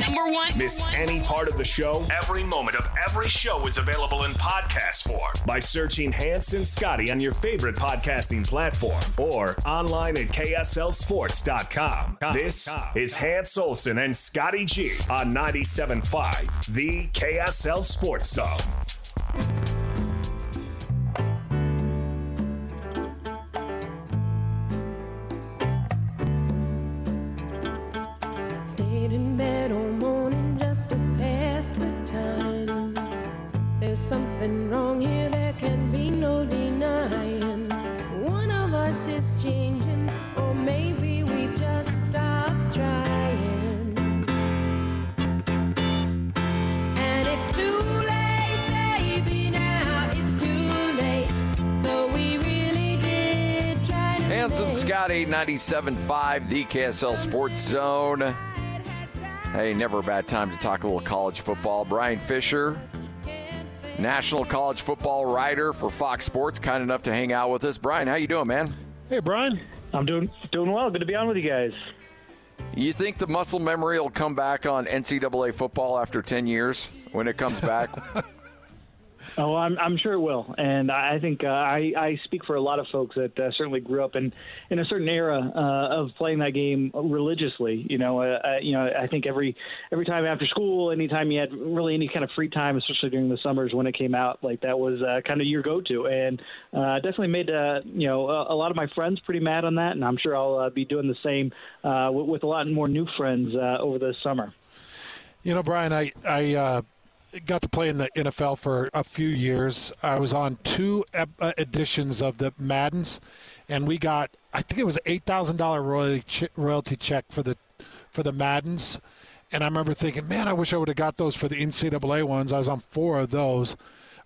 Number one. Miss any part of the show? Every moment of every show is available in podcast form by searching Hans and Scotty on your favorite podcasting platform or online at KSLSports.com. This is Hans Olsen and Scotty G on 97.5, the KSL Sports Zone. Scotty, 97.5, the KSL Sports Zone. Hey, never a bad time to talk a little college football. Bryan Fischer, national college football writer for Fox Sports, kind enough to hang out with us. Bryan, how you doing, man? Hey, Bryan. I'm doing doing well. Good to be on with you guys. You think the muscle memory will come back on NCAA football after 10 years when it comes back? Oh, I'm, I'm sure it will, and I think uh, I, I speak for a lot of folks that uh, certainly grew up in, in a certain era uh, of playing that game religiously. You know, uh, uh, you know, I think every every time after school, anytime you had really any kind of free time, especially during the summers when it came out, like that was uh, kind of your go-to, and uh, definitely made uh, you know a, a lot of my friends pretty mad on that, and I'm sure I'll uh, be doing the same uh, with, with a lot more new friends uh, over the summer. You know, Bryan, I I uh, got to play in the NFL for a few years. I was on two uh, editions of the Maddens, and we got I think it was eight thousand dollar royalty royalty check for the for the Maddens. And I remember thinking, man, I wish I would have got those for the NCAA ones. I was on four of those.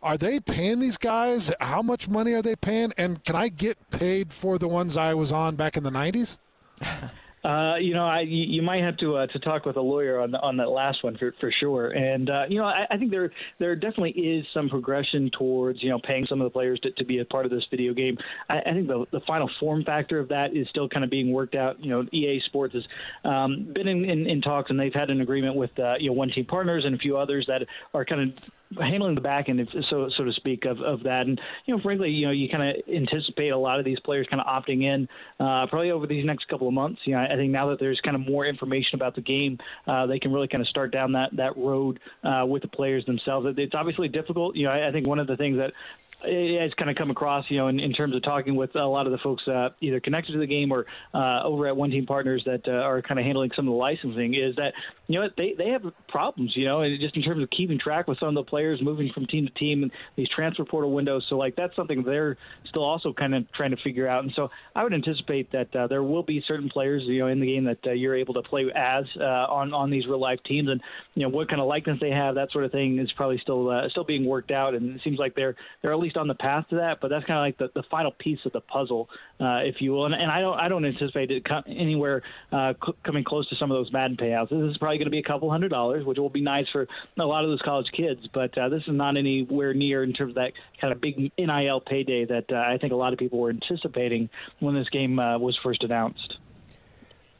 Are they paying these guys? How much money are they paying? And can I get paid for the ones I was on back in the 90s? Uh, you know, I, you might have to uh, to talk with a lawyer on on that last one for, for sure. And uh, you know, I, I think there there definitely is some progression towards you know paying some of the players to, to be a part of this video game. I, I think the the final form factor of that is still kind of being worked out. You know, EA Sports has um, been in, in, in talks and they've had an agreement with uh, you know one team partners and a few others that are kind of handling the back end, so so to speak, of, of that. And you know, frankly, you know, you kind of anticipate a lot of these players kind of opting in uh, probably over these next couple of months. You know, I think now that there's kind of more information about the game, uh, they can really kind of start down that that road uh, with the players themselves. It's obviously difficult. You know, I, I think one of the things that it has kind of come across, you know, in, in terms of talking with a lot of the folks uh, either connected to the game or uh, over at One Team Partners that uh, are kind of handling some of the licensing is that, you know, they, they have problems, you know, just in terms of keeping track with some of the players moving from team to team and these transfer portal windows. So, like, that's something they're still also kind of trying to figure out. And so I would anticipate that uh, there will be certain players, you know, in the game that uh, you're able to play as uh, on, on these real life teams. And, you know, what kind of likeness they have, that sort of thing is probably still still being worked out. And it seems like they're they're at least on the path to that. But that's kind of like the, the final piece of the puzzle, uh, if you will. And, and I don't I don't anticipate it anywhere uh, c- coming close to some of those Madden payouts. This is probably going to be a couple hundred dollars, which will be nice for a lot of those college kids. But uh, this is not anywhere near in terms of that kind of big NIL payday that uh, I think a lot of people were anticipating when this game uh, was first announced.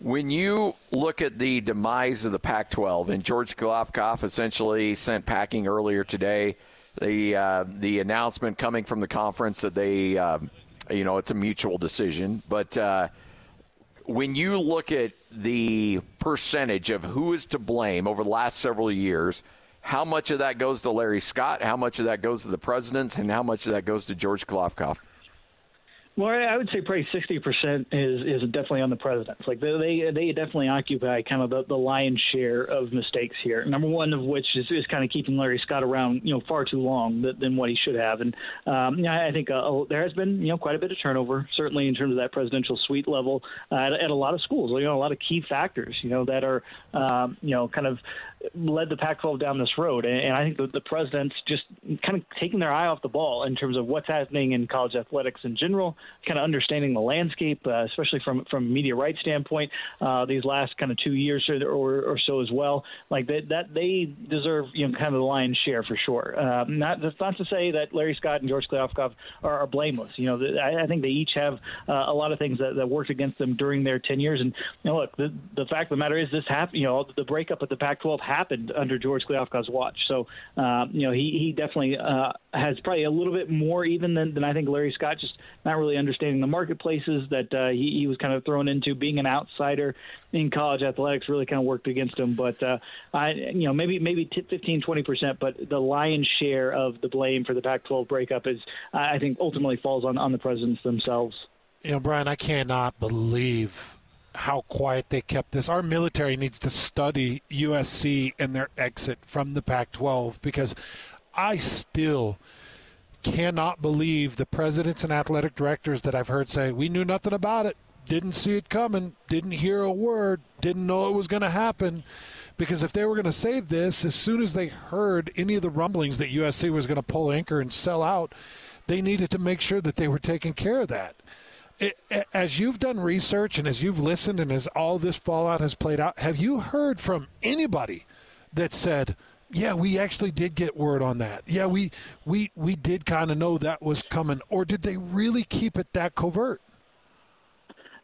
When you look at the demise of the Pac 12, and George Kliavkoff essentially sent packing earlier today, the, uh, the announcement coming from the conference that they, um, you know, it's a mutual decision. But uh, when you look at the percentage of who is to blame over the last several years, how much of that goes to Larry Scott, how much of that goes to the presidents, and how much of that goes to George Kliavkoff? Well, I would say probably sixty percent is is definitely on the presidents. Like they they, definitely occupy kind of the, the lion's share of mistakes here. Number one of which is, is kind of keeping Larry Scott around, you know, far too long than, than what he should have. And um, I think uh, there has been you know quite a bit of turnover, certainly in terms of that presidential suite level uh, at, at a lot of schools. You know, a lot of key factors, you know, that are um, you know kind of led the Pac-12 down this road, and, and I think the, the presidents just kind of taking their eye off the ball in terms of what's happening in college athletics in general, kind of understanding the landscape, uh, especially from from media rights standpoint, uh, these last kind of two years or, or, or so as well. Like that, that they deserve you know kind of the lion's share for sure. Uh, not that's not to say that Larry Scott and George Kliavkoff are, are blameless. You know, I, I think they each have uh, a lot of things that, that worked against them during their tenures. And you know, look, the, the fact of the matter is this happened. You know, the breakup of the Pac-12 happened under George Kliavkoff's watch. So uh, you know, he he definitely uh, has probably a little bit more even than, than I think Larry Scott. Just not really understanding the marketplaces that uh, he, he was kind of thrown into. Being an outsider in college athletics really kind of worked against him. But uh, I, you know, maybe maybe 15, 20 percent, but the lion's share of the blame for the Pac-12 breakup is, I think, ultimately falls on on the presidents themselves. You know, Bryan, I cannot believe how quiet they kept this. Our military needs to study USC and their exit from the Pac 12 because I still cannot believe the presidents and athletic directors that I've heard say, we knew nothing about it, didn't see it coming, didn't hear a word, didn't know it was going to happen. Because if they were going to save this, as soon as they heard any of the rumblings that USC was going to pull anchor and sell out, they needed to make sure that they were taking care of that. It, as you've done research and as you've listened and as all this fallout has played out, have you heard from anybody that said, yeah, we actually did get word on that. Yeah, we we we did kind of know that was coming, or did they really keep it that covert?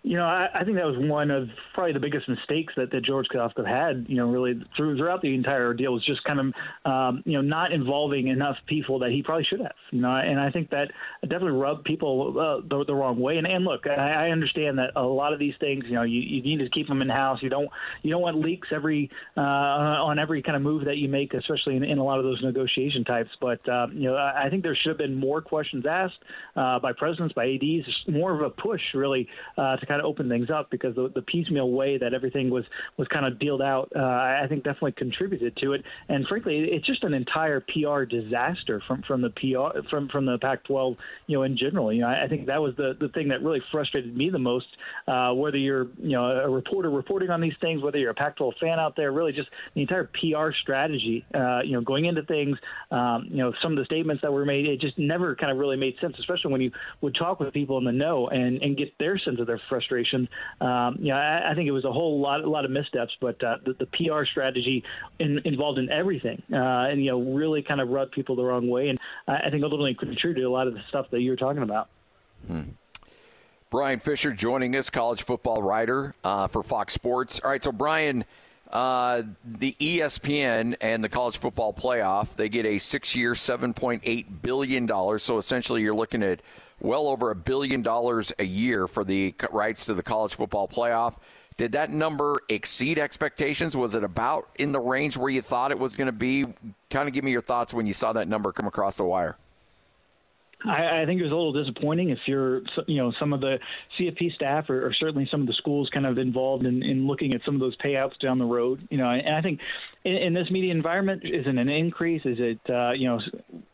You know, I, I think that was one of probably the biggest mistakes that, that George Kliavkoff had. You know, really through, throughout the entire deal was just kind of, um, you know, not involving enough people that he probably should have. You know, and I think that definitely rubbed people uh, the, the wrong way. And, and look, I, I understand that a lot of these things, you know, you, you need to keep them in house. You don't you don't want leaks every uh, on every kind of move that you make, especially in, in a lot of those negotiation types. But uh, you know, I, I think there should have been more questions asked uh, by presidents, by ads, more of a push really uh, to kind kind of open things up because the, the piecemeal way that everything was was kind of dealed out, uh, I think definitely contributed to it. And frankly, it's just an entire PR disaster from from the PR from from the Pac-12, you know, in general. You know, I, I think that was the the thing that really frustrated me the most. Uh, whether you're you know a reporter reporting on these things, whether you're a Pac-12 fan out there, really just the entire PR strategy. Uh, you know, going into things, um, you know, some of the statements that were made, it just never kind of really made sense, especially when you would talk with people in the know and and get their sense of their frustration frustration. Um, you know, I, I, think it was a whole lot, a lot of missteps, but uh, the, the, PR strategy in, involved in everything, uh, and you know, really kind of rubbed people the wrong way, and I think ultimately contributed to a lot of the stuff that you were talking about. Hmm. Bryan Fischer joining us, college football writer uh, for Fox Sports. All right, so Bryan. Uh, the ESPN and the college football playoff, they get a six year, $7.8 billion. So essentially, you're looking at well over a billion dollars a year for the rights to the college football playoff. Did that number exceed expectations? Was it about in the range where you thought it was going to be? Kind of give me your thoughts when you saw that number come across the wire. I, I think it was a little disappointing if you're, you know, some of the CFP staff or, or certainly some of the schools kind of involved in, in looking at some of those payouts down the road. You know, and I think in, in this media environment, is it an increase? Is it, uh, you know,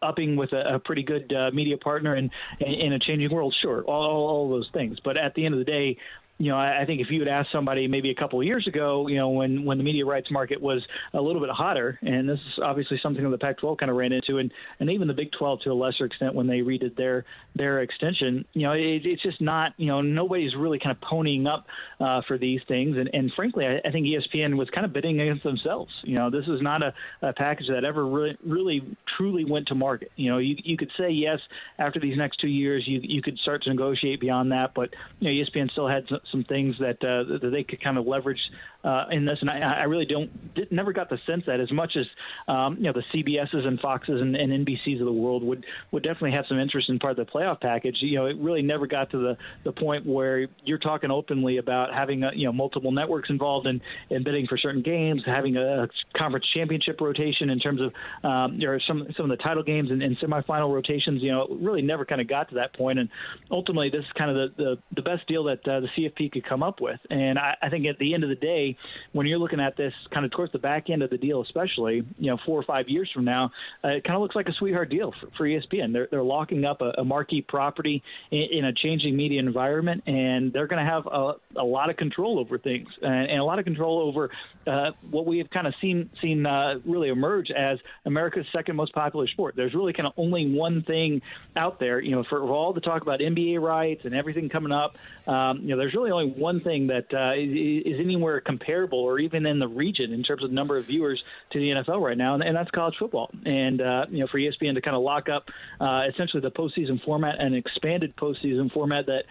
upping with a, a pretty good uh, media partner and in, a changing world? Sure, all, all those things. But at the end of the day, you know, I, I think if you had asked somebody maybe a couple of years ago, you know, when when the media rights market was a little bit hotter, and this is obviously something that the Pac-12 kind of ran into, and and even the Big 12 to a lesser extent when they redid their their extension, you know, it, it's just not, you know, nobody's really kind of ponying up uh, for these things, and and frankly, I, I think ESPN was kind of bidding against themselves. You know, this is not a, a package that ever really really truly went to market. You know, you you could say yes after these next two years, you you could start to negotiate beyond that, but you know, ESPN still had some some things that uh, that they could kind of leverage uh, in this. And I, I really don't did, never got the sense that as much as um, you know the CBSs and Foxes and, and NBCs of the world would would definitely have some interest in part of the playoff package. You know, it really never got to the the point where you're talking openly about having a, you know multiple networks involved in, in bidding for certain games, having a conference championship rotation in terms of um, there are some some of the title games and, and semifinal rotations. You know, really never kind of got to that point. And ultimately, this is kind of the the, the best deal that uh, the CFP could come up with. And I, I think at the end of the day, when you're looking at this kind of towards the back end of the deal, especially you know four or five years from now, uh, it kind of looks like a sweetheart deal for, for ESPN. They're they're locking up a, a marquee property in, in, a changing media environment, and they're going to have a, a, lot of control over things and, and a lot of control over uh, what we have kind of seen seen uh, really emerge as America's second most popular sport. There's really kind of only one thing out there, you know, for, for all the talk about NBA rights and everything coming up. Um, you know, there's really only one thing that uh, is, is anywhere comparable or even in the region in terms of number of viewers to the NFL right now, and, and that's college football. And uh, you know, for ESPN to kind of lock up uh, essentially the postseason format and expanded postseason format that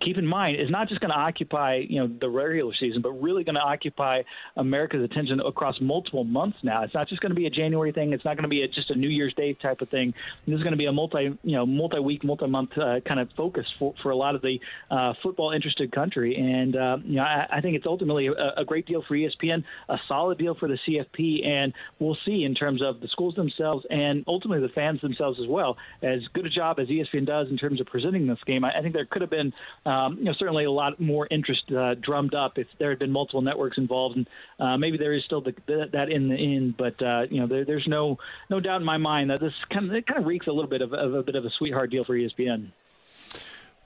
keep in mind is not just going to occupy you know the regular season, but really going to occupy America's attention across multiple months. Now it's not just going to be a January thing. It's not going to be a, just a New Year's Day type of thing. This is going to be a multi you know multi week, multi month uh, kind of focus for, for a lot of the uh, football interested country. And uh, you know I, I, think it's ultimately a, a, great deal for ESPN, a solid deal for the CFP, and we'll see in terms of the schools themselves and ultimately the fans themselves as well. As good a job as ESPN does in terms of presenting this game, I, I think there could have been um, you know, certainly a lot more interest uh, drummed up if there had been multiple networks involved, and uh, maybe there is still the, the, that in the end. But uh, you know, there, there's no no doubt in my mind that this kind of it kind of reeks a little bit of, of a bit of a sweetheart deal for ESPN.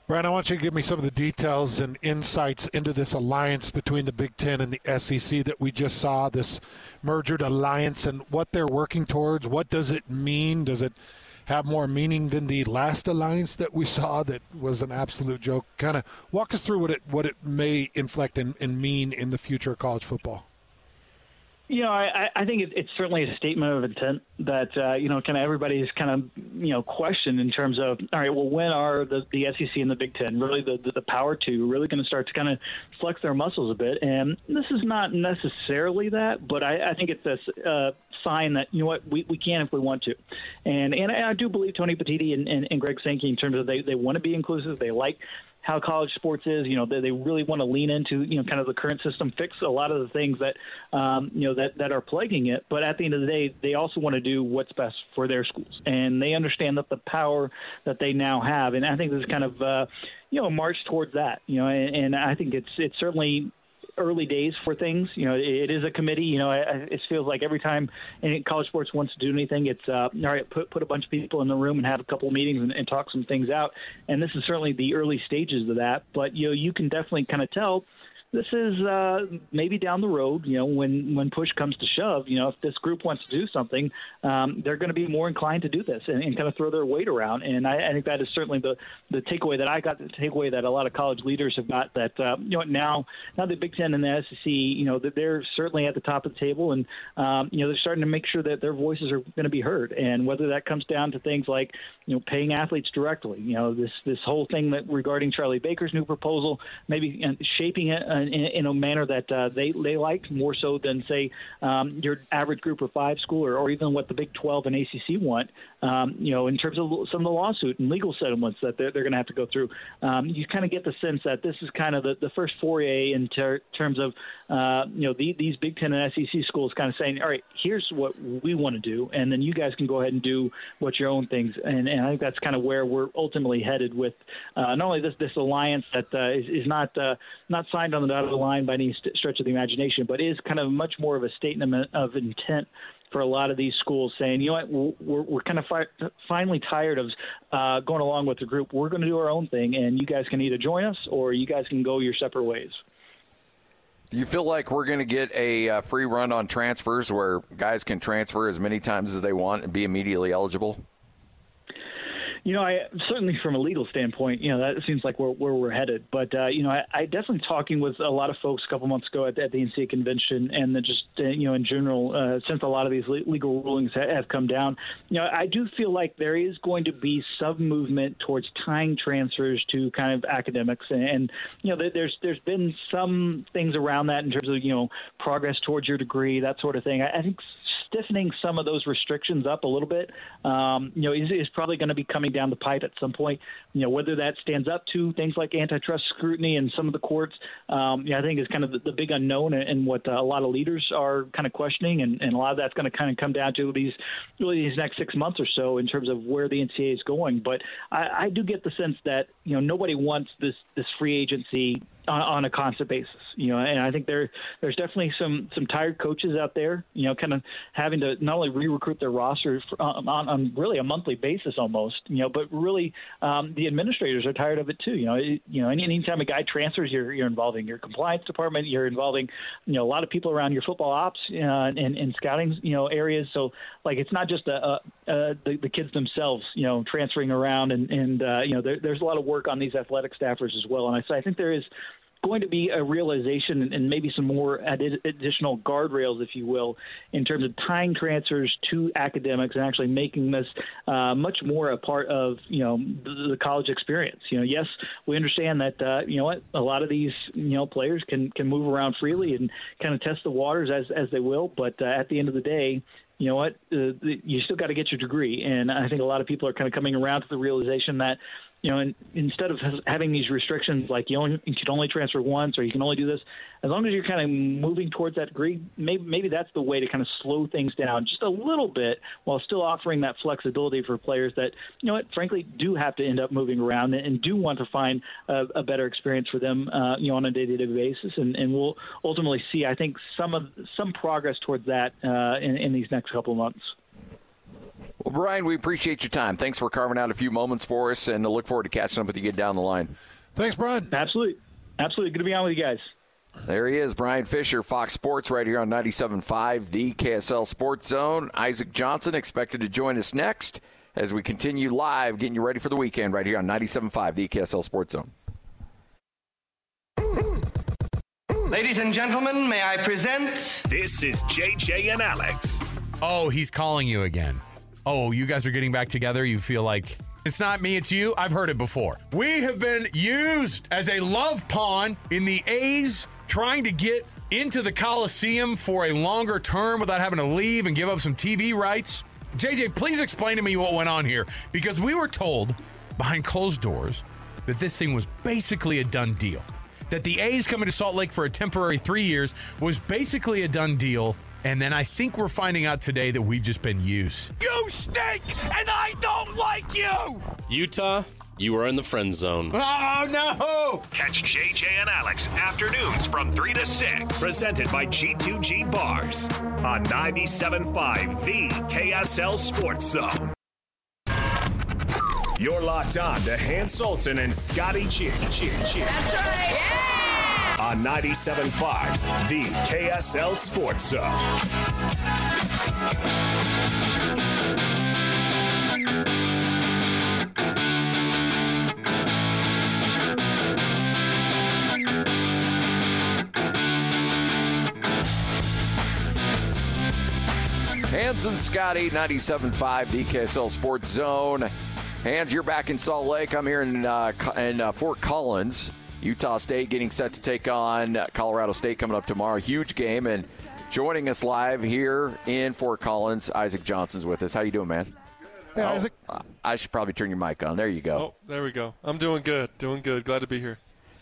Bryan, I want you to give me some of the details and insights into this alliance between the Big Ten and the SEC that we just saw, this merged alliance, and what they're working towards. What does it mean? Does it have more meaning than the last alliance that we saw that was an absolute joke. Kind of walk us through what it what it may inflect and, and mean in the future of college football. You know, I, I think it, it's certainly a statement of intent that uh, you know, kind of everybody's kind of you know questioned in terms of all right, well, when are the, the SEC and the Big Ten really the the, the power two really going to start to kind of flex their muscles a bit? And this is not necessarily that, but I, I think it's a uh, sign that you know what we, we can if we want to, and and I do believe Tony Petitti and, and, and Greg Sankey in terms of they they want to be inclusive, they like how college sports is. You know, they, they really want to lean into you know kind of the current system, fix a lot of the things that um, you know that that are plaguing it. But at the end of the day, they also want to do what's best for their schools, and they understand that the power that they now have. And I think this is kind of uh, you know a march towards that. You know, and, and I think it's it's certainly early days for things. You know, it is a committee. You know, it feels like every time any college sports wants to do anything, it's uh, all right. Put put a bunch of people in the room and have a couple of meetings and, and talk some things out. And this is certainly the early stages of that. But you know, you can definitely kind of tell this is uh, maybe down the road. You know, when when push comes to shove, you know, if this group wants to do something, um, they're going to be more inclined to do this and, and, kind of throw their weight around. And I, I, think that is certainly the the takeaway that I got. The takeaway that a lot of college leaders have got. That uh, you know now now the Big Ten and the SEC, you know, that they're certainly at the top of the table, and um, you know they're starting to make sure that their voices are going to be heard. And whether that comes down to things like you know paying athletes directly, you know, this this whole thing that regarding Charlie Baker's new proposal, maybe shaping it uh, in, in a manner that uh, they they like more so than say um, your average Group of Five school or, or even what the Big 12 and ACC want. Um, you know, in terms of some of the lawsuit and legal settlements that they're, they're going to have to go through, um, you kind of get the sense that this is kind of the, the first foray in ter- terms of uh, you know the, these Big Ten and SEC schools kind of saying, all right, here's what we want to do, and then you guys can go ahead and do what your own things. And, and I think that's kind of where we're ultimately headed with uh, not only this this alliance that uh, is, is not uh, not signed on the dotted line by any st- stretch of the imagination, but is kind of much more of a statement of intent for a lot of these schools saying, you know what, we're, we're kind of fi- finally tired of uh, going along with the group. We're going to do our own thing, and you guys can either join us or you guys can go your separate ways. Do you feel like we're going to get a uh, free run on transfers where guys can transfer as many times as they want and be immediately eligible? You know, I certainly from a legal standpoint, you know, that seems like where, where we're headed. But uh, you know, I, I definitely talking with a lot of folks a couple months ago at, at the NCAA convention, and then just uh, you know, in general, uh, since a lot of these legal rulings have come down, you know, I do feel like there is going to be some movement towards tying transfers to kind of academics, and, and you know, there's there's been some things around that in terms of you know progress towards your degree, that sort of thing. I, I think stiffening some of those restrictions up a little bit, um, you know, is, is probably going to be coming down the pipe at some point. You know, whether that stands up to things like antitrust scrutiny and some of the courts, um, yeah, I think is kind of the, the big unknown and what uh, a lot of leaders are kind of questioning, and, and a lot of that's going to kind of come down to these really these next six months or so in terms of where the NCAA is going. But I, I do get the sense that you know nobody wants this this free agency on, on a constant basis. You know, and I think there there's definitely some some tired coaches out there. You know, kind of having to not only re-recruit their rosters on, on, on really a monthly basis almost. You know, but really um, the administrators are tired of it too. You know, it, you know, any anytime a guy transfers, you're you're involving your compliance department, you're involving you know a lot of people around your football ops uh, and, and scouting you know areas. So like it's not just a, a, a the, the kids themselves you know transferring around and and uh, you know there, there's a lot of work on these athletic staffers as well. And I so I think there is going to be a realization and maybe some more additional guardrails, if you will, in terms of tying transfers to academics and actually making this uh, much more a part of you know the, the, college experience. You know, yes, we understand that uh, you know what a lot of these you know players can can move around freely and kind of test the waters as as they will, but uh, at the end of the day, you know what, uh, you still got to get your degree. And I think a lot of people are kind of coming around to the realization that you know, in, instead of having these restrictions like you, only, you can only transfer once or you can only do this, as long as you're kind of moving towards that degree, maybe maybe that's the way to kind of slow things down just a little bit while still offering that flexibility for players that you know what, frankly, do have to end up moving around and do want to find a, a better experience for them, uh, you know, on a day-to-day basis, and, and we'll ultimately see, I think, some of some progress towards that uh, in, in these next couple of months. Well, Bryan, we appreciate your time. Thanks for carving out a few moments for us, and I look forward to catching up with you get down the line. Thanks, Bryan. Absolutely. Absolutely. Good to be on with you guys. There he is, Bryan Fischer, Fox Sports, right here on 97.5, the KSL Sports Zone. Isaac Johnson expected to join us next as we continue live, getting you ready for the weekend right here on 97.5, the KSL Sports Zone. Ladies and gentlemen, may I present? This is JJ and Alex. Oh, he's calling you again oh, you guys are getting back together. You feel like it's not me, it's you. I've heard it before. We have been used as a love pawn in the A's trying to get into the Coliseum for a longer term without having to leave and give up some TV rights. JJ, please explain to me what went on here because we were told behind closed doors that this thing was basically a done deal. That the A's coming to Salt Lake for a temporary three years was basically a done deal and then I think we're finding out today that we've just been used. You stink, and I don't like you! Utah, you are in the friend zone. Oh, no! Catch JJ and Alex afternoons from 3 to 6. Presented by G2G Bars on 97.5, the KSL Sports Zone. You're locked on to Hans Olsen and Scotty G. G. G. That's right. Yeah! On 97.5, the KSL Sports Zone. Hans and Scotty, 97.5 DKSL Sports Zone. Hans, you're back in Salt Lake. I'm here in, uh, in uh, Fort Collins. Utah State getting set to take on Colorado State coming up tomorrow. Huge game. And joining us live here in Fort Collins, Isaac Johnson's with us. How you doing, man? Hey, oh, Isaac. I should probably turn your mic on. There you go. Oh, there we go. I'm doing good. Doing good. Glad to be here.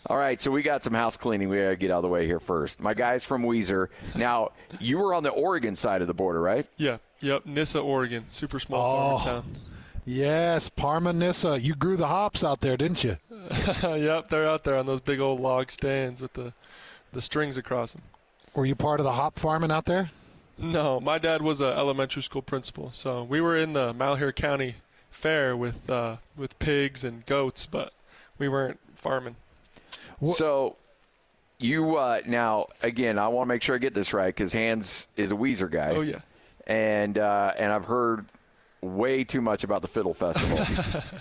All right, so we got some house cleaning we got to get out of the way here first. My guy's from Weiser. Now, you were on the Oregon side of the border, right? Yeah. Yep. Nyssa, Oregon. Super small oh. farm town. Yes, Parma Nyssa. You grew the hops out there, didn't you? yep, they're out there on those big old log stands with the the strings across them. Were you part of the hop farming out there? No, my dad was an elementary school principal, so we were in the Malheur County Fair with uh, with pigs and goats, but we weren't farming. So, you uh, now again, I want to make sure I get this right because Hans is a Weiser guy. Oh yeah, and uh, and I've heard way too much about the Fiddle Festival.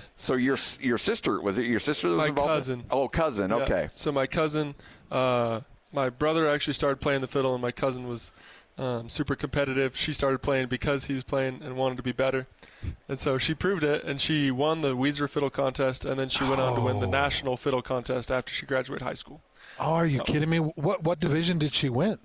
so your your sister was it your sister that was my involved? cousin. Oh, cousin. Yeah. Okay. So my cousin, uh, my brother actually started playing the fiddle, and my cousin was um, super competitive. She started playing because he was playing and wanted to be better. And so she proved it, and she won the Weiser Fiddle Contest, and then she went oh. on to win the oh. National Fiddle Contest after she graduated high school. Oh, are you so, kidding me? What what division did she win?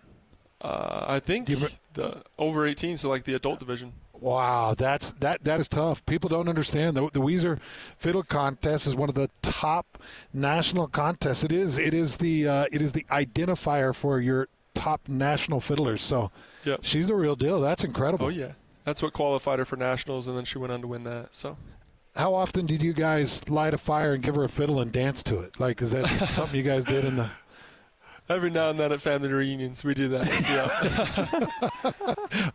Uh, I think the over 18, so like the adult division. Wow, that's that that is tough. People don't understand the the Weiser Fiddle Contest is one of the top national contests. It is it is the uh, it is the identifier for your top national fiddlers. So, yep. she's the real deal. That's incredible. Oh yeah, that's what qualified her for nationals, and then she went on to win that. So. How often did you guys light a fire and give her a fiddle and dance to it? Like, is that something you guys did in the? Every now and then at family reunions, we do that.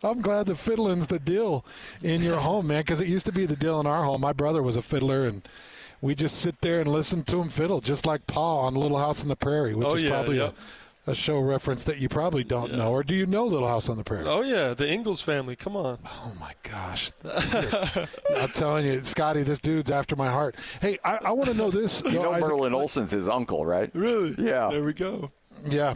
Yeah. I'm glad the fiddling's the deal in your home, man, because it used to be the deal in our home. My brother was a fiddler, and we just sit there and listen to him fiddle, just like Pa on Little House on the Prairie, which Oh, is yeah, probably yep. a, a show reference that you probably don't know. Or do you know Little House on the Prairie? oh yeah, the Ingalls family. Come on. Oh my gosh! I'm telling you, Scotty, this dude's after my heart. Hey, I, I want to know this. You know Isaac- Merlin Olsen's his uncle, right? Really? Yeah. There we go. Yeah,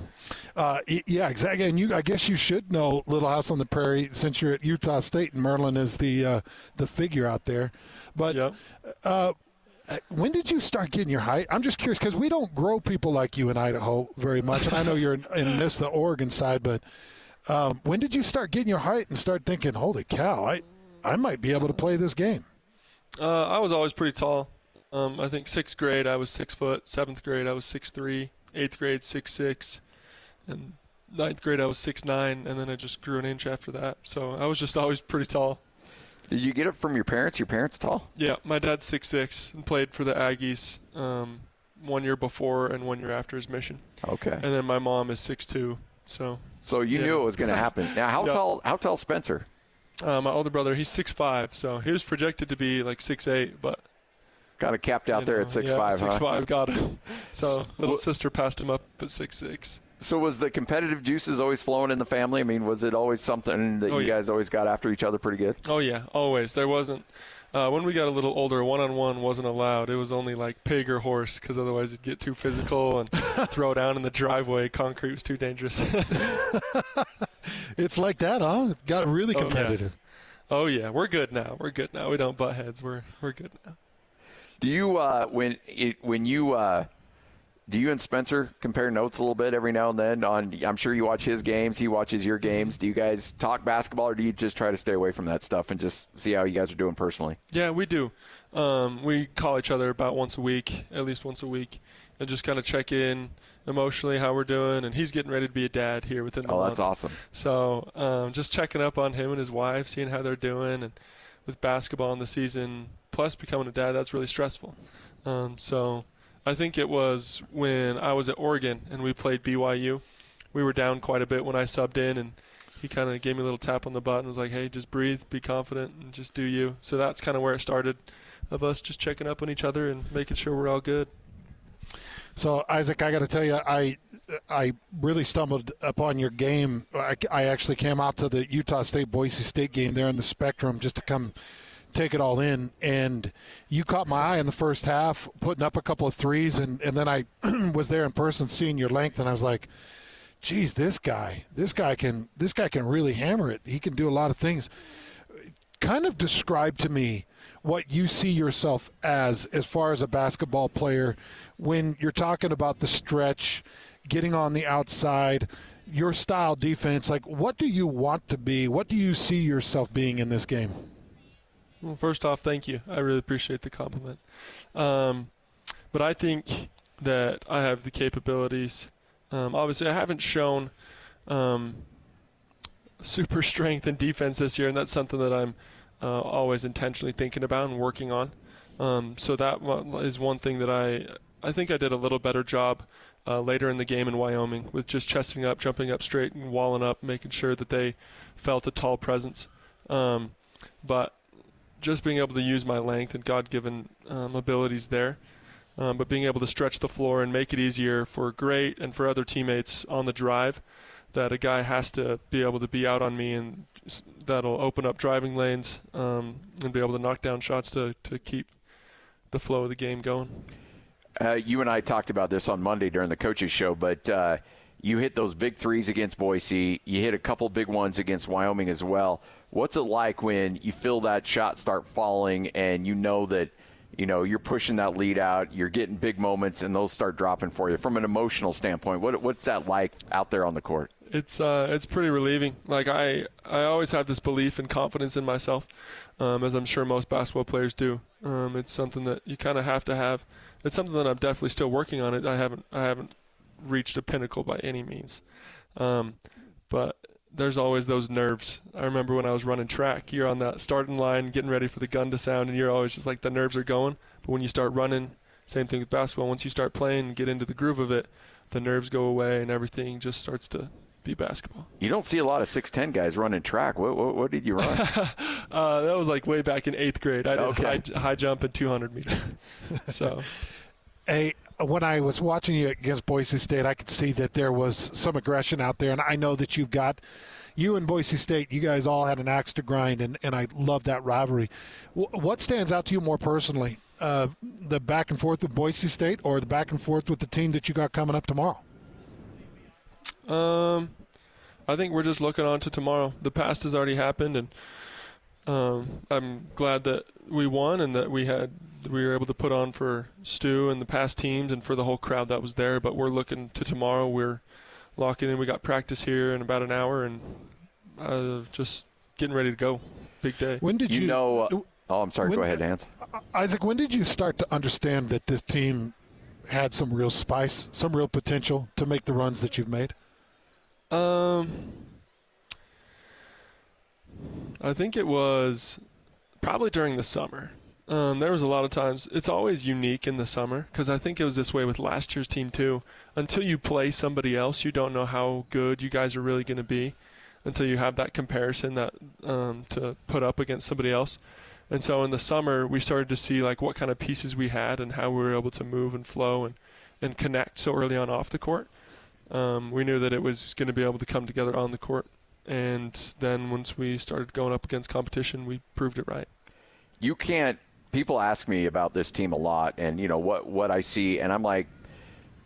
uh, yeah, exactly. And you, I guess you should know Little House on the Prairie since you're at Utah State and Merlin is the uh, the figure out there. But Yep. uh, when did you start getting your height? I'm just curious because we don't grow people like you in Idaho very much, and I know you're in, in this the Oregon side, but um, when did you start getting your height and start thinking, "Holy cow, I I might be able to play this game"? Uh, I was always pretty tall. Um, I think sixth grade I was six foot. Seventh grade I was six three. Eighth grade six six, and ninth grade I was six nine, and then I just grew an inch after that. So I was just always pretty tall. Did you get it from your parents? Your parents tall? Yeah, my dad's six six and played for the Aggies um, one year before and one year after his mission. Okay. And then my mom is six two. So So you Yeah. knew it was going to happen. Now, how Yeah. tall? How tall Spencer? uh, my older brother, he's six five. So he was projected to be like six eight, but Kind of capped out you there know, at six yeah, five, Six huh? five got him. So little sister passed him up at six six. So was the competitive juices always flowing in the family? I mean, was it always something that Oh, you yeah. guys always got after each other pretty good? Oh yeah, always. There wasn't. Uh, when we got a little older, one-on-one wasn't allowed. It was only like pig or horse, because otherwise it'd get too physical and throw down in the driveway. Concrete was too dangerous. It's like that, huh? It got really Oh, yeah. competitive. oh yeah, we're good now. We're good now. We don't butt heads. We're we're good now. Do you uh, when it, when you uh, do you and Spencer compare notes a little bit every now and then? On I'm sure you watch his games, he watches your games. Do you guys talk basketball, or do you just try to stay away from that stuff and just see how you guys are doing personally? Yeah, we do. Um, we call each other about once a week, at least once a week, and just kind of check in emotionally how we're doing. And he's getting ready to be a dad here within the Oh, month. that's awesome. So um, just checking up on him and his wife, seeing how they're doing, and with basketball in the season, plus becoming a dad, that's really stressful. Um, so I think it was when I was at Oregon and we played BYU. We were down quite a bit when I subbed in, and he kind of gave me a little tap on the butt and was like, "Hey, just breathe, be confident, and just do you." So that's kind of where it started, of us just checking up on each other and making sure we're all good. So Isaac, I got to tell you, I I really stumbled upon your game. I, I actually came out to the Utah State Boise State game there in the Spectrum just to come take it all in, and you caught my eye in the first half, putting up a couple of threes, and and then I was there in person, seeing your length, and I was like. Geez, this guy, this guy can, this guy can really hammer it. He can do a lot of things. Kind of describe to me what you see yourself as, as far as a basketball player, when you're talking about the stretch, getting on the outside, your style defense. Like, what do you want to be? What do you see yourself being in this game? Well, first off, thank you. I really appreciate the compliment. Um, but I think that I have the capabilities. Um, obviously, I haven't shown um, super strength and defense this year, and that's something that I'm uh, always intentionally thinking about and working on. Um, so that is one thing that I I think I did a little better job uh, later in the game in Wyoming with just chesting up, jumping up straight, and walling up, making sure that they felt a tall presence. Um, but just being able to use my length and God-given um, abilities there, um, but being able to stretch the floor and make it easier for great and for other teammates on the drive. That a guy has to be able to be out on me, and that'll open up driving lanes um, and be able to knock down shots to, to keep the flow of the game going. Uh, you and I talked about this on Monday during the coaches show, but uh, you hit those big threes against Boise. You hit a couple big ones against Wyoming as well. What's it like when you feel that shot start falling and you know that you know you're pushing that lead out, you're getting big moments, and those start dropping for you from an emotional standpoint? What, what's that like out there on the court? It's uh, it's pretty relieving. Like I, I always have this belief and confidence in myself, um, as I'm sure most basketball players do. Um, it's something that you kind of have to have. It's something that I'm definitely still working on. It. I haven't, I haven't reached a pinnacle by any means, um, but there's always those nerves. I remember when I was running track, you're on that starting line, getting ready for the gun to sound, and you're always just like the nerves are going. But when you start running, same thing with basketball. Once you start playing and get into the groove of it, the nerves go away and everything just starts to be basketball. You don't see a lot of 6'10 guys running track. What, what, what did you run? uh, that was like way back in eighth grade. I did Okay. high, high jump and 200 meters. so Hey, when I was watching you against Boise State, I could see that there was some aggression out there, and I know that you've got you and Boise State. You guys all had an axe to grind, and, and I love that rivalry. W- what stands out to you more personally, uh, the back and forth with Boise State, or the back and forth with the team that you got coming up tomorrow? Um, I think we're just looking on to tomorrow. The past has already happened, and um, I'm glad that we won and that we had we were able to put on for Stew and the past teams and for the whole crowd that was there. But we're looking to tomorrow. We're locking in. We got practice here in about an hour, and uh, just getting ready to go. Big day. When did you, you know. Uh, oh, I'm sorry. when- Go ahead, Hans. Isaac? When did you start to understand that this team had some real spice, some real potential to make the runs that you've made? Um, I think it was probably during the summer. Um, there was a lot of times. It's always unique in the summer because I think it was this way with last year's team too. Until you play somebody else, you don't know how good you guys are really going to be. Until you have that comparison that um, to put up against somebody else. And so in the summer, we started to see like what kind of pieces we had and how we were able to move and flow and, and connect so early on off the court. Um, we knew that it was going to be able to come together on the court. And then once we started going up against competition, we proved it right. you can't people ask me about this team a lot and you know what what I see and I'm like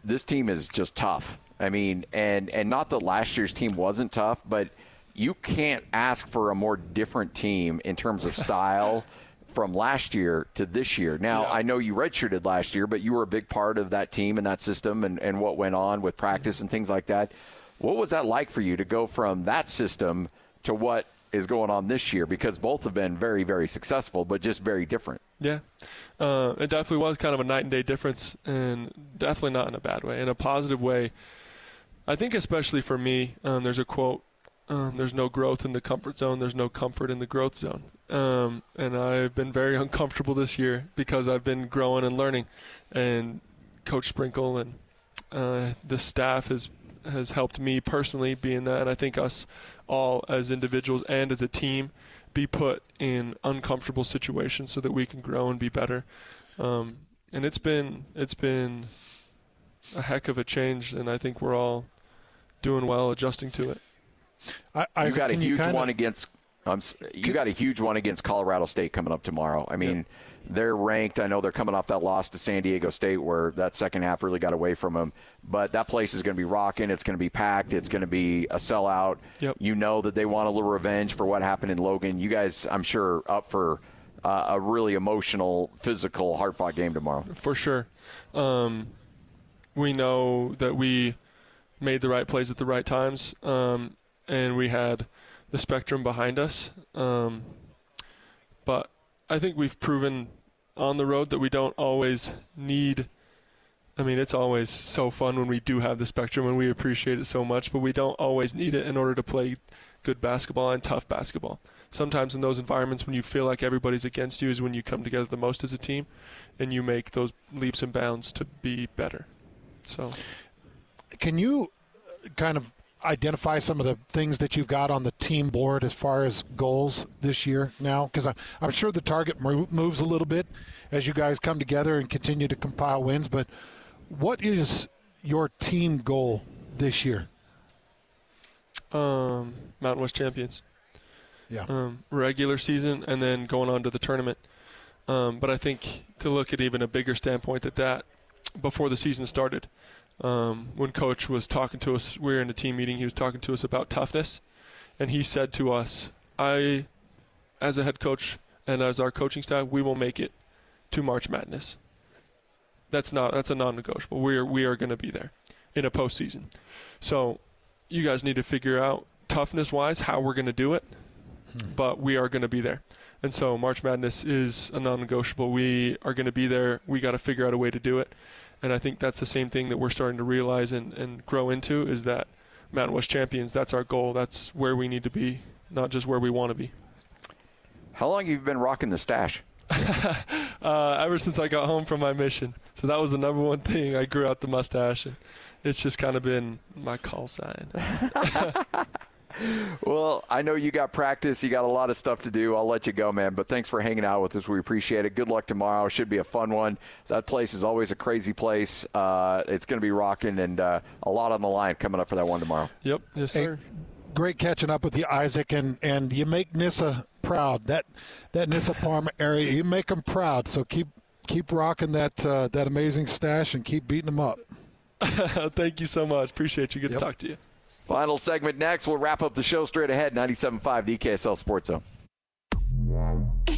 this team is just tough. I mean and and not that last year's team wasn't tough, but you can't ask for a more different team in terms of style from last year to this year. Now, I know you redshirted last year, but you were a big part of that team and that system and, and what went on with practice and things like that. What was that like for you to go from that system to what is going on this year? Because both have been very, very successful, but just very different. Yeah, uh, it definitely was kind of a night and day difference, and definitely not in a bad way, in a positive way. I think, especially for me, um, there's a quote: um, "There's no growth in the comfort zone. There's no comfort in the growth zone." Um, and I've been very uncomfortable this year because I've been growing and learning, and Coach Sprinkle and uh, the staff has has helped me personally be in that, and I think us all as individuals and as a team be put in uncomfortable situations so that we can grow and be better. Um, and it's been it's been a heck of a change, and I think we're all doing well adjusting to it. I, you Isaac, got a huge kinda- one against. Um, you got a huge one against Colorado State coming up tomorrow. I mean, they're ranked. I know they're coming off that loss to San Diego State, where that second half really got away from them. But that place is going to be rocking. It's going to be packed. It's going to be a sellout. Yep. You know that they want a little revenge for what happened in Logan. You guys, I'm sure, up for uh, a really emotional, physical, hard fought game tomorrow. for sure. Um, we know that we made the right plays at the right times, um, and we had the spectrum behind us. Um, but I think we've proven on the road that we don't always need. I mean, it's always so fun when we do have the spectrum and we appreciate it so much, but we don't always need it in order to play good basketball and tough basketball. Sometimes in those environments when you feel like everybody's against you is when you come together the most as a team and you make those leaps and bounds to be better. So, Can you kind of identify some of the things that you've got on the team board as far as goals this year now? Because I'm, I'm sure the target moves a little bit as you guys come together and continue to compile wins. But what is your team goal this year? um, Mountain West champions. Yeah. Um, regular season and then going on to the tournament. Um, but I think to look at even a bigger standpoint at that before the season started, um, when coach was talking to us, we were in a team meeting. He was talking to us about toughness, and he said to us, "I, as a head coach and as our coaching staff, we will make it to March Madness. That's not that's a non-negotiable. We are we are going to be there in a postseason. So you guys need to figure out toughness wise how we're going to do it, but we are going to be there. And so March Madness is a non-negotiable. We are going to be there. We got to figure out a way to do it. And I think that's the same thing that we're starting to realize and, and grow into is that Mountain West champions. That's our goal. That's where we need to be, not just where we want to be. How long have you been rocking the stash? uh, ever since I got home from my mission. So that was the number one thing. I grew out the mustache, and, it's just kind of been my call sign. Well, I know you got practice. You got a lot of stuff to do. I'll let you go, man. But thanks for hanging out with us. We appreciate it. Good luck tomorrow. Should be a fun one. That place is always a crazy place. Uh, it's going to be rocking, and uh, a lot on the line coming up for that one tomorrow. Yep, yes, Hey, sir. great catching up with you, Isaac, and, and you make Nyssa proud. That that Nyssa Parma area, you make them proud. So keep keep rocking that uh, that amazing stash and keep beating them up. Thank you so much. Appreciate you. Good Yep. to talk to you. Final segment next. We'll wrap up the show straight ahead. 97.5, the Sports Zone.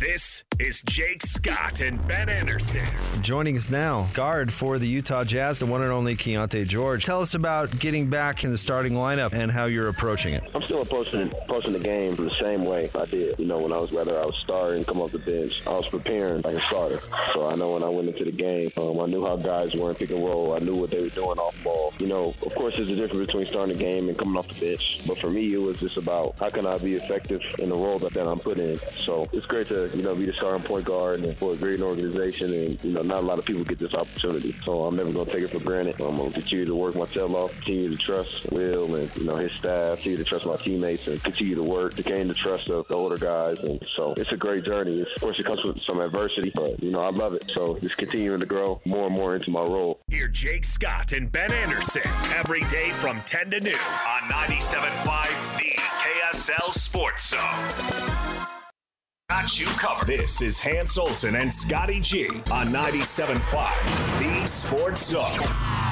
This is Jake Scott and Ben Anderson. Joining us now, guard for the Utah Jazz, the one and only Keyonte George. Tell us about getting back in the starting lineup and how you're approaching it. I'm still approaching approaching the game the same way I did. You know, when I was whether I was starting, come off the bench, I was preparing like a starter. So I know when I went into the game, um, I knew how guys were in pick and roll. I knew what they were doing off ball. You know, of course, there's a difference between starting the game and coming off the bench. But for me, it was just about how can I be effective in the role that, that I'm put in. So it's great to you know be the starting point guard and for a great organization. And you know, not a lot of people get this opportunity. So I'm never going to take it for granted. I'm going to continue to work my tail off, continue to trust Will and you know his staff, continue to trust my teammates, and continue to work to gain the trust of the older guys. And so it's a great journey. It's, of course, it comes with some adversity, but you know I love it. So just continuing to grow more and more into my role. Hear Jake Scott and Ben Anderson every day from 10 to noon on 97.5 The KSL Sports Zone. Got you covered. This is Hans Olsen and Scotty G on 97.5 The Sports Zone.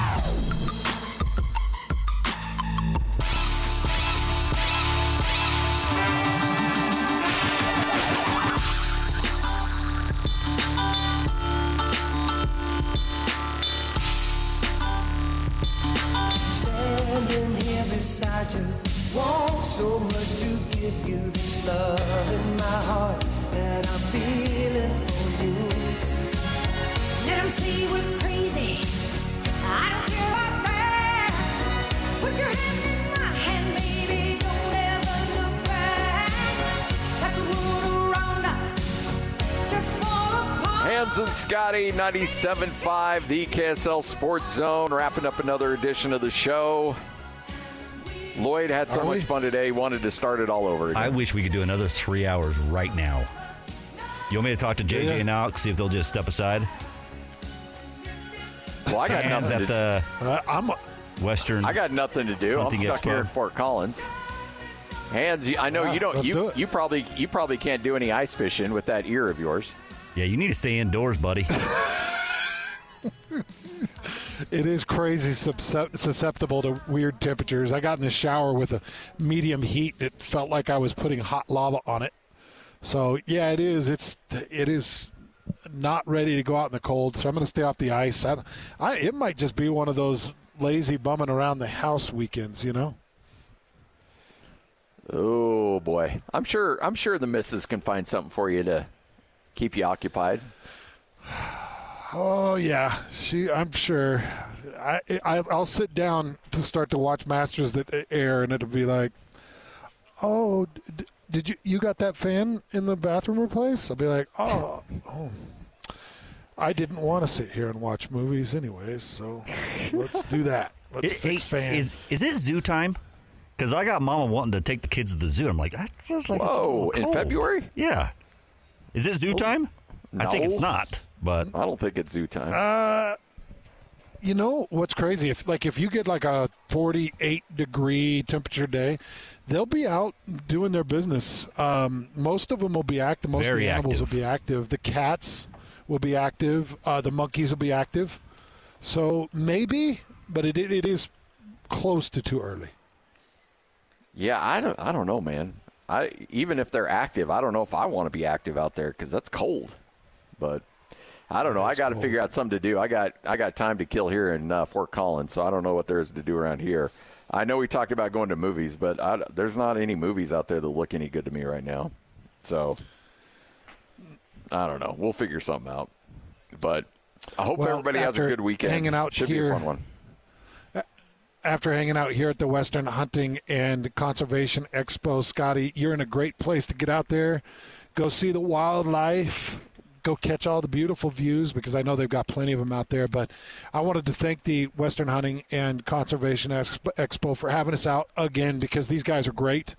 97.5, the KSL Sports Zone, wrapping up another edition of the show. Lloyd had so Are much we? fun today, wanted to start it all over again. I wish we could do another three hours right now. You want me to talk to JJ Yeah. and Alex, see if they'll just step aside? Well, I got Hans nothing at to the uh, I'm Western. I got nothing to do. I'm Hunting stuck here Expo. in Fort Collins. Hans, I know Yeah, you don't. You do you probably you probably can't do any ice fishing with that ear of yours. Yeah, you need to stay indoors, buddy. It is crazy susceptible to weird temperatures. I got in the shower with a medium heat. It felt like I was putting hot lava on it. So yeah, it is. It's it is not ready to go out in the cold. So I'm going to stay off the ice. I, I it might just be one of those lazy bumming around the house weekends. You know. Oh boy, I'm sure I'm sure the missus can find something for you to keep you occupied. Oh yeah, she. I'm sure. I, I I'll sit down to start to watch Masters of the Air, and it'll be like, oh, d- did you you got that fan in the bathroom replaced? I'll be like, oh, oh. I didn't want to sit here and watch movies anyways, so let's do that. Let's Hey, fix fans. Is is it zoo time? Because I got Mama wanting to take the kids to the zoo. I'm like, that feels like it's a Whoa, in. February? Yeah. Is it zoo oh, time? I think it's not. But I don't think it's zoo time. Uh, you know what's crazy? If like if you get like a 48 degree temperature day, they'll be out doing their business. Um, most of them will be active. Most of Very the animals active. will be active. The cats will be active. Uh, the monkeys will be active. So maybe, but it it is close to too early. Yeah, I don't. I don't know, man. I even if they're active, I don't know if I want to be active out there because that's cold. But I don't know. I got to figure out something to do. I got I got time to kill here in uh, Fort Collins, so I don't know what there is to do around here. I know we talked about going to movies, but I, there's not any movies out there that look any good to me right now. So I don't know. We'll figure something out. But I hope Well, everybody has a good weekend. hanging out Should be a fun one. After hanging out here at the Western Hunting and Conservation Expo, Scotty, you're in a great place to get out there, go see the wildlife, go catch all the beautiful views because I know they've got plenty of them out there. But I wanted to thank the Western Hunting and Conservation Expo- for having us out again because these guys are great,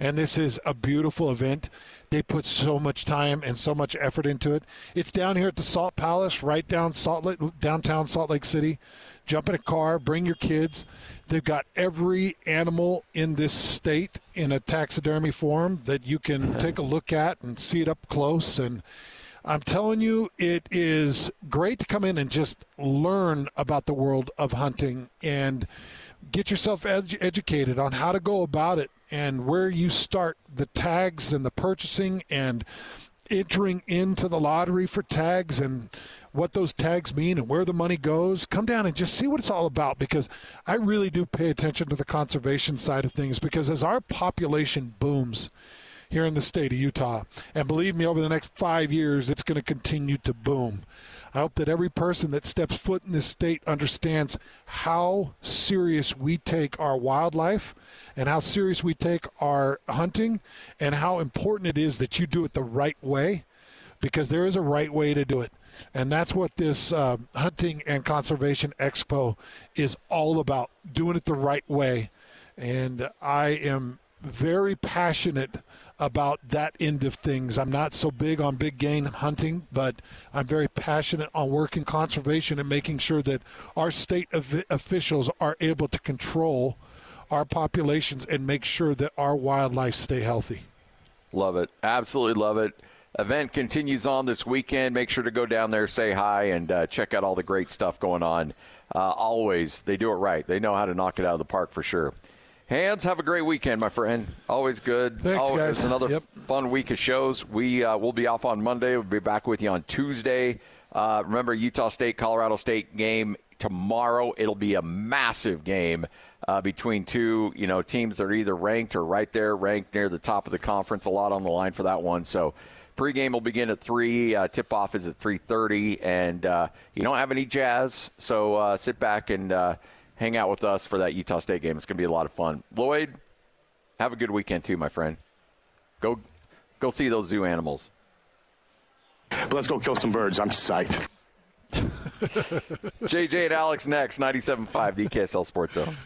and this is a beautiful event. They put so much time and so much effort into it. It's down here at the Salt Palace, right down Salt Lake, downtown Salt Lake City. Jump in a car, bring your kids. They've got every animal in this state in a taxidermy form that you can take a look at and see it up close. And I'm telling you, it is great to come in and just learn about the world of hunting and get yourself edu- educated on how to go about it and where you start the tags and the purchasing and entering into the lottery for tags and what those tags mean and where the money goes. Come down and just see what it's all about because I really do pay attention to the conservation side of things because as our population booms here in the state of Utah, and believe me, over the next five years, it's going to continue to boom. I hope that every person that steps foot in this state understands how serious we take our wildlife and how serious we take our hunting and how important it is that you do it the right way because there is a right way to do it. And that's what this uh, Hunting and Conservation Expo is all about doing it the right way. And I am very passionate about that end of things. I'm not so big on big game hunting, but I'm very passionate on working conservation and making sure that our state of officials are able to control our populations and make sure that our wildlife stay healthy. Love it. Absolutely love it. Event continues on this weekend. Make sure to go down there, say hi, and uh, check out all the great stuff going on. Uh, always, they do it right. They know how to knock it out of the park for sure. Hans, have a great weekend, my friend. Always good. Thanks, Always guys. Another Yep. fun week of shows. We uh, will be off on Monday. We'll be back with you on Tuesday. Uh, remember Utah State, Colorado State game tomorrow. It'll be a massive game uh, between two, you know, teams that are either ranked or right there, ranked near the top of the conference. A lot on the line for that one. So. Pregame will begin at three. Uh, tip off is at three thirty, and uh, you don't have any jazz, so uh, sit back and uh, hang out with us for that Utah State game. It's going to be a lot of fun. Lloyd, have a good weekend too, my friend. Go, go see those zoo animals. Let's go kill some birds. I'm psyched. JJ and Alex next, 97.5 the KSL Sports Zone.